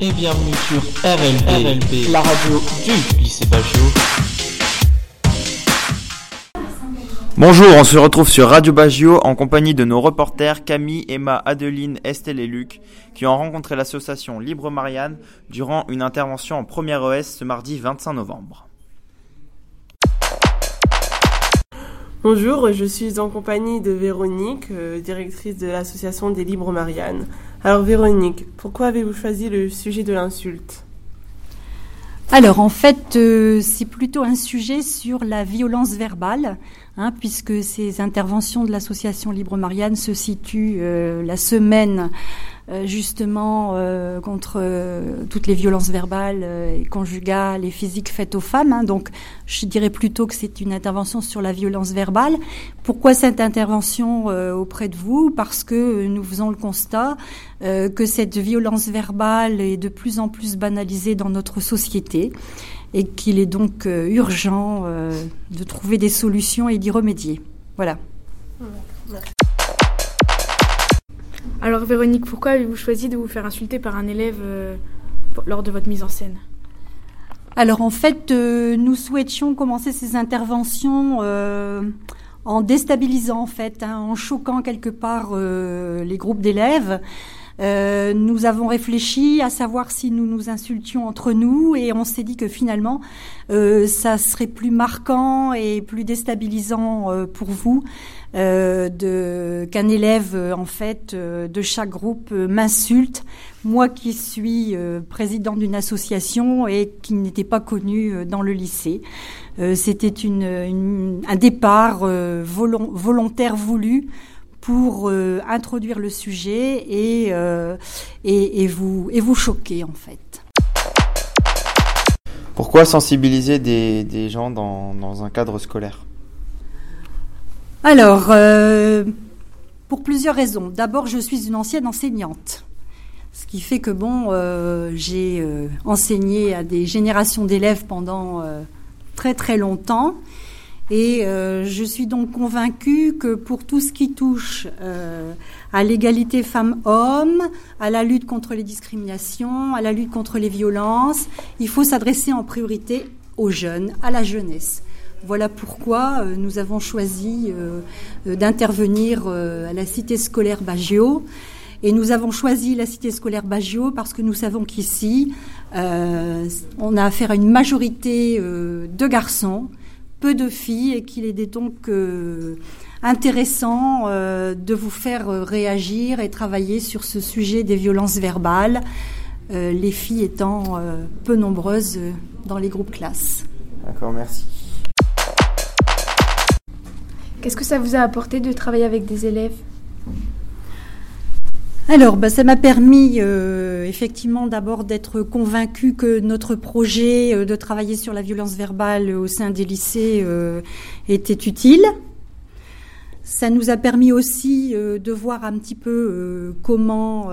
et bienvenue sur RLB, la radio du lycée Bagio. Bonjour, on se retrouve sur Radio Bagio en compagnie de nos reporters Camille, Emma, Adeline, Estelle et Luc qui ont rencontré l'association Libre Marianne durant une intervention en première ES ce mardi 25 novembre. Bonjour, je suis en compagnie de Véronique, euh, directrice de l'association des Libres Marianne. Alors Véronique, pourquoi avez-vous choisi le sujet de l'insulte? Alors en fait, euh, c'est plutôt un sujet sur la violence verbale, hein, puisque ces interventions de l'association Libre Marianne se situent euh, la semaine justement euh, contre euh, toutes les violences verbales et conjugales et physiques faites aux femmes. Hein. Donc, je dirais plutôt que c'est une intervention sur la violence verbale. Pourquoi cette intervention auprès de vous? Parce que nous faisons le constat que cette violence verbale est de plus en plus banalisée dans notre société et qu'il est donc urgent de trouver des solutions et d'y remédier. Voilà. Alors Véronique, pourquoi avez-vous choisi de vous faire insulter par un élève euh, lors de votre mise en scène? Alors en fait, euh, nous souhaitions commencer ces interventions euh, en déstabilisant en fait, hein, en choquant quelque part les groupes d'élèves. Nous avons réfléchi à savoir si nous nous insultions entre nous et on s'est dit que finalement ça serait plus marquant et plus déstabilisant pour vous euh, de qu'un élève euh, en fait euh, de chaque groupe m'insulte, moi qui suis président d'une association et qui n'était pas connue dans le lycée. C'était une, un départ volontaire voulu pour introduire le sujet et, et, vous, et vous choquer en fait. Pourquoi sensibiliser des, des gens dans, dans un cadre scolaire? Alors, euh, pour plusieurs raisons. D'abord, je suis une ancienne enseignante. Ce qui fait que, bon, euh, j'ai euh, enseigné à des générations d'élèves pendant très très longtemps. Et je suis donc convaincue que pour tout ce qui touche à l'égalité femmes-hommes, à la lutte contre les discriminations, à la lutte contre les violences, il faut s'adresser en priorité aux jeunes, à la jeunesse. Voilà pourquoi euh, nous avons choisi euh, euh, d'intervenir à la cité scolaire Baggio. Et nous avons choisi la cité scolaire Baggio parce que nous savons qu'ici, on a affaire à une majorité de garçons, peu de filles, et qu'il est donc intéressant de vous faire réagir et travailler sur ce sujet des violences verbales, les filles étant peu nombreuses dans les groupes classes. D'accord, merci. Qu'est-ce que ça vous a apporté de travailler avec des élèves? Alors, bah, ça m'a permis euh, effectivement d'abord d'être convaincu que notre projet euh, de travailler sur la violence verbale au sein des lycées euh, était utile. Ça nous a permis aussi de voir un petit peu comment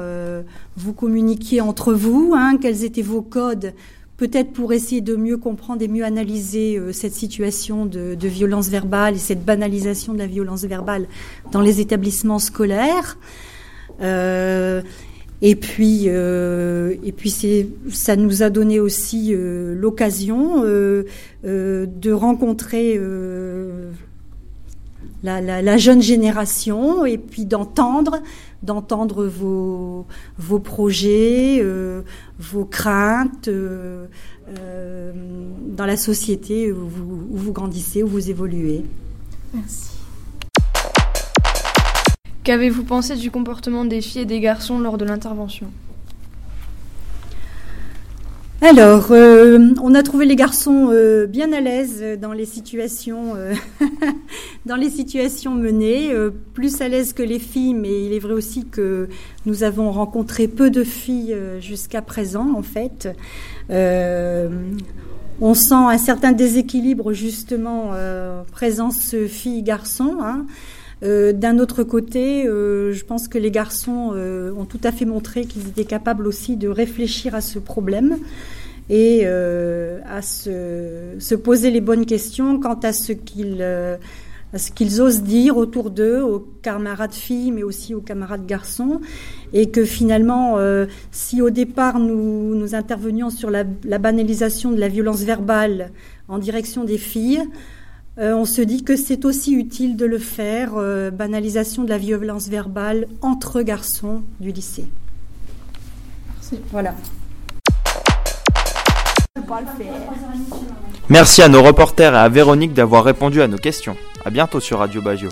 vous communiquiez entre vous, hein, quels étaient vos codes peut-être pour essayer de mieux comprendre et mieux analyser cette situation de, violence verbale et cette banalisation de la violence verbale dans les établissements scolaires. Euh, et puis, euh, et puis ça nous a donné aussi l'occasion de rencontrer la, jeune génération et puis d'entendre d'entendre vos, vos projets, euh, vos craintes euh, euh, dans la société où vous grandissez, où vous évoluez. Merci. Qu'avez-vous pensé du comportement des filles et des garçons lors de l'intervention alors, euh, on a trouvé les garçons euh, bien à l'aise dans les situations, euh, dans les situations menées, plus à l'aise que les filles, mais il est vrai aussi que nous avons rencontré peu de filles jusqu'à présent, en fait. on sent un certain déséquilibre justement présence filles-garçons. Hein. D'un autre côté, je pense que les garçons ont tout à fait montré qu'ils étaient capables aussi de réfléchir à ce problème et euh, à se, se, poser les bonnes questions quant à ce qu'ils euh, osent dire autour d'eux, aux camarades filles, mais aussi aux camarades garçons, et que finalement, euh, si au départ nous intervenions sur la, banalisation de la violence verbale en direction des filles, euh, on se dit que c'est aussi utile de le faire, euh, banalisation de la violence verbale entre garçons du lycée. Merci. Voilà. Merci à nos reporters et à Véronique d'avoir répondu à nos questions. À bientôt sur Radio Bagio.